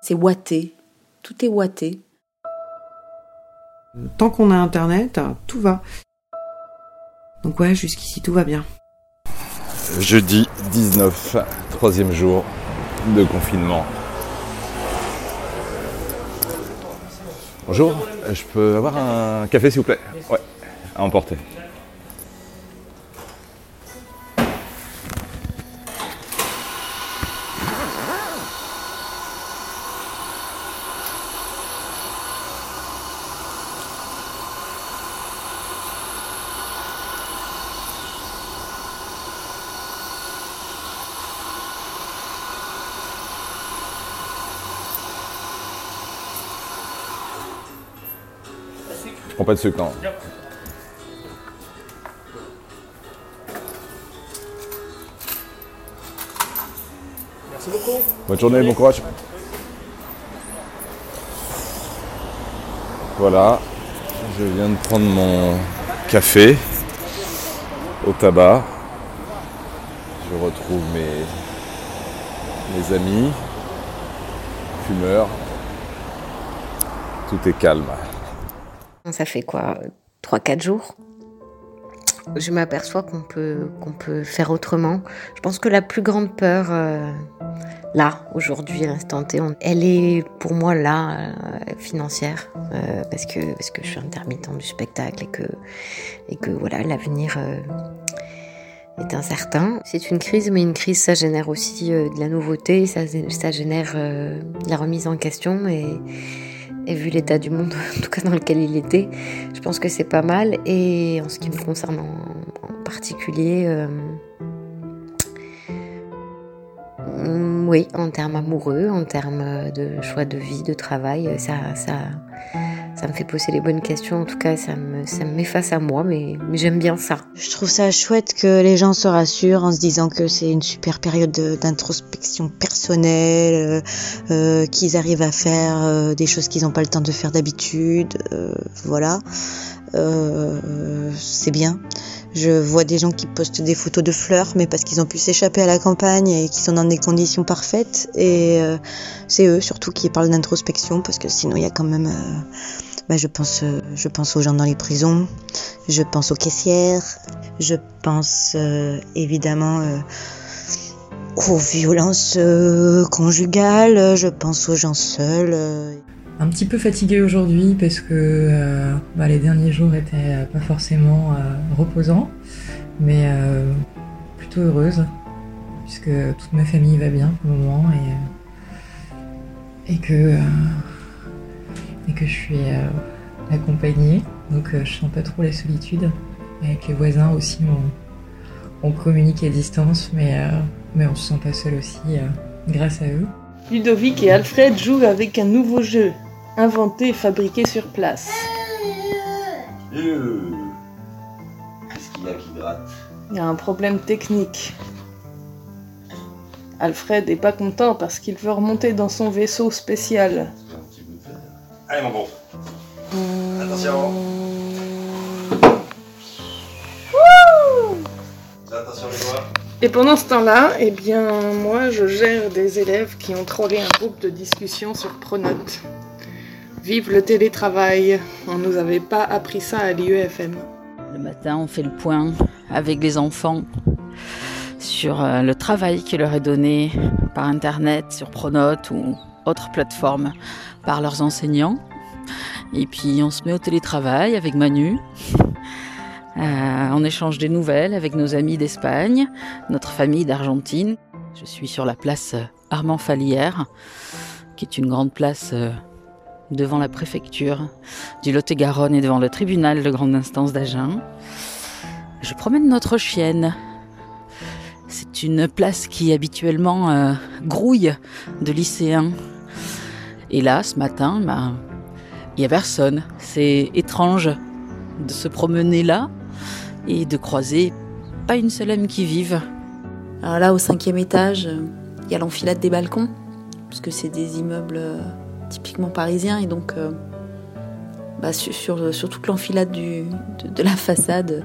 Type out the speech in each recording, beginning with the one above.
C'est ouaté, tout est ouaté. Tant qu'on a Internet, tout va. Donc ouais, jusqu'ici tout va bien. Jeudi 19, troisième jour de confinement. Bonjour, je peux avoir un café s'il vous plaît? Ouais, à emporter. Prends pas de sucre, non. Merci beaucoup. Bonne journée, bon courage. Voilà, je viens de prendre mon café au tabac. Je retrouve mes, mes amis, fumeurs. Tout est calme. Ça fait quoi 3-4 jours? Je m'aperçois qu'on peut, peut faire autrement. Je pense que la plus grande peur, euh, là, aujourd'hui, à l'instant T, elle est pour moi là, euh, financière, euh, parce, que, parce que je suis intermittent du spectacle et que, et que voilà, l'avenir est incertain. C'est une crise, mais une crise, ça génère aussi de la nouveauté, ça, ça génère de la remise en question et. Et vu l'état du monde, en tout cas dans lequel il était, je pense que c'est pas mal. Et en ce qui me concerne en, particulier, euh, oui, en termes amoureux, en termes de choix de vie, de travail, ça, ça, ça me fait poser les bonnes questions. En tout cas, ça me, ça me met à moi, mais, j'aime bien ça. Je trouve ça chouette que les gens se rassurent en se disant que c'est une super période de- d'introspection personnelle, euh, euh, qu'ils arrivent à faire euh, des choses qu'ils n'ont pas le temps de faire d'habitude. voilà, c'est bien. Je vois des gens qui postent des photos de fleurs, mais parce qu'ils ont pu s'échapper à la campagne et qu'ils sont dans des conditions parfaites. Et c'est eux surtout qui parlent d'introspection, parce que sinon il y a quand même... bah, je pense, euh, je pense aux gens dans les prisons, je pense aux caissières, je pense euh, évidemment euh, aux violences conjugales, je pense aux gens seuls. Un petit peu fatiguée aujourd'hui parce que bah, les derniers jours étaient pas forcément reposants, mais plutôt heureuse puisque toute ma famille va bien pour le moment et, et que et que je suis euh, accompagnée, donc euh, je sens pas trop la solitude. Avec les voisins aussi, on, on communique à distance, mais euh, mais on se sent pas seul aussi euh, grâce à eux. Ludovic et Alfred jouent avec un nouveau jeu, inventé et fabriqué sur place. Qu'est-ce qu'il y a qui gratte? Il y a un problème technique. Alfred est pas content parce qu'il veut remonter dans son vaisseau spécial. Allez mon bon. Attention. Attention les doigts. Et pendant ce temps-là, eh bien, moi, je gère des élèves qui ont trollé un groupe de discussion sur Pronote. Vive le télétravail. On nous avait pas appris ça à l'IEFM. Le matin, on fait le point avec les enfants sur euh, le travail qui leur est donné par Internet, sur Pronote ou autres plateformes par leurs enseignants. Et puis on se met au télétravail avec Manu. Euh, on échange des nouvelles avec nos amis d'Espagne, notre famille d'Argentine. Je suis sur la place Armand Falière, qui est une grande place euh, devant la préfecture du Lot-et-Garonne et devant le tribunal de grande instance d'Agen. Je promène notre chienne. C'est une place qui habituellement euh, grouille de lycéens. Et là, ce matin, ben, il n'y a personne. C'est étrange de se promener là et de croiser pas une seule âme qui vive. Alors là, au cinquième étage, il y a l'enfilade des balcons, parce que c'est des immeubles euh, typiquement parisiens, et donc euh, bah, sur, toute l'enfilade de, de la façade,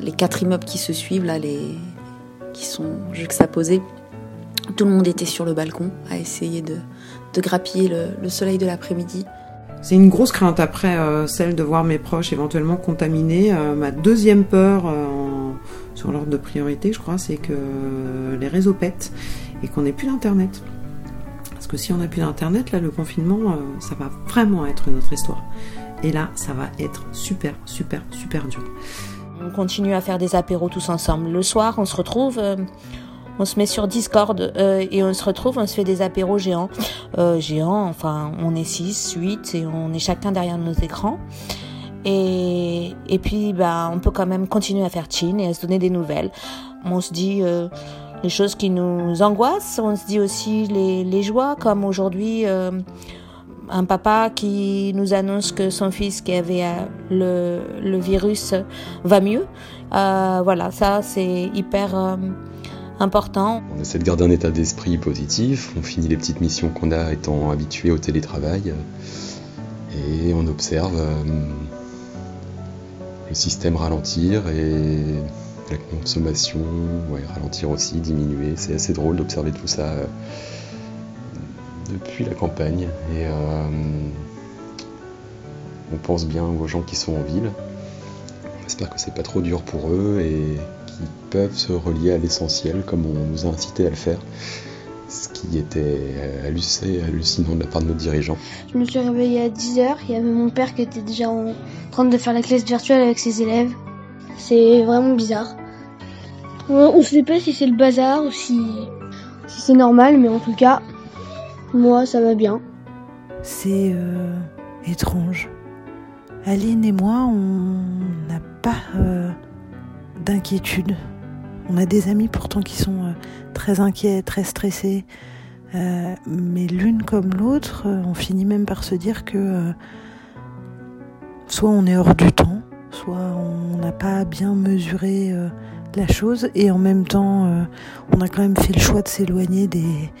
les quatre immeubles qui se suivent, là, les, qui sont juxtaposés, Tout le monde était sur le balcon à essayer de, grappiller le, le soleil de l'après-midi. C'est une grosse crainte après euh, celle de voir mes proches éventuellement contaminés. Euh, ma deuxième peur euh, sur l'ordre de priorité, je crois, c'est que les réseaux pètent et qu'on n'ait plus d'internet. Parce que si on n'a plus d'internet, là, le confinement, ça va vraiment être notre histoire. Et là, ça va être super, super, super dur. On continue à faire des apéros tous ensemble. Le soir, on se retrouve, euh, on se met sur Discord euh, et on se retrouve, on se fait des apéros géants. Euh, géants, enfin, on est 6, 8 et on est chacun derrière nos écrans. Et, et puis, bah, on peut quand même continuer à faire chin et à se donner des nouvelles. On se dit les choses qui nous angoissent, on se dit aussi les, les joies, comme aujourd'hui. Un papa qui nous annonce que son fils qui avait euh, le, virus va mieux. Euh, voilà, ça c'est hyper euh, important. On essaie de garder un état d'esprit positif, on finit les petites missions qu'on a étant habitué au télétravail et on observe le système ralentir et la consommation ralentir aussi, diminuer. C'est assez drôle d'observer tout ça depuis la campagne et euh, on pense bien aux gens qui sont en ville. On espère que c'est pas trop dur pour eux et qu'ils peuvent se relier à l'essentiel comme on nous a incité à le faire. Ce qui était halluc- hallucinant de la part de nos dirigeants. Je me suis réveillée à 10h, il y avait mon père qui était déjà en train de faire la classe virtuelle avec ses élèves. C'est vraiment bizarre. On ne sait pas si c'est le bazar ou si c'est normal, mais en tout cas, moi ça va bien. C'est euh, étrange. Aline et moi, on n'a pas euh, d'inquiétude. On a des amis pourtant qui sont euh, très inquiets, très stressés. Mais l'une comme l'autre, on finit même par se dire que soit on est hors du temps, soit on n'a pas bien mesuré la chose, et en même temps, on a quand même fait le choix de s'éloigner des,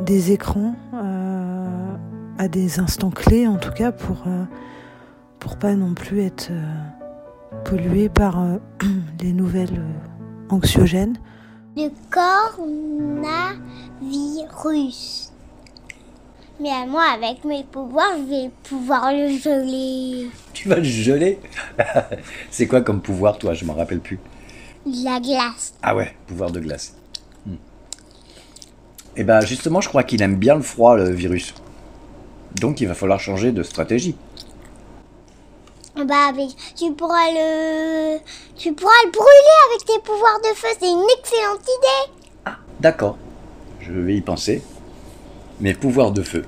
des écrans euh, à des instants clés, en tout cas, pour, euh, pour pas non plus être euh, pollué par euh, les nouvelles euh, anxiogènes. Le coronavirus. Mais à moi, avec mes pouvoirs, je vais pouvoir le geler. Tu vas le geler? C'est quoi comme pouvoir, toi? Je m'en rappelle plus. La glace. Ah ouais, pouvoir de glace. Hmm. Eh ben justement, je crois qu'il aime bien le froid, le virus. Donc il va falloir changer de stratégie. Bah avec, tu pourras le, tu pourras le brûler avec tes pouvoirs de feu. C'est une excellente idée. D'accord, je vais y penser. Mes pouvoirs de feu.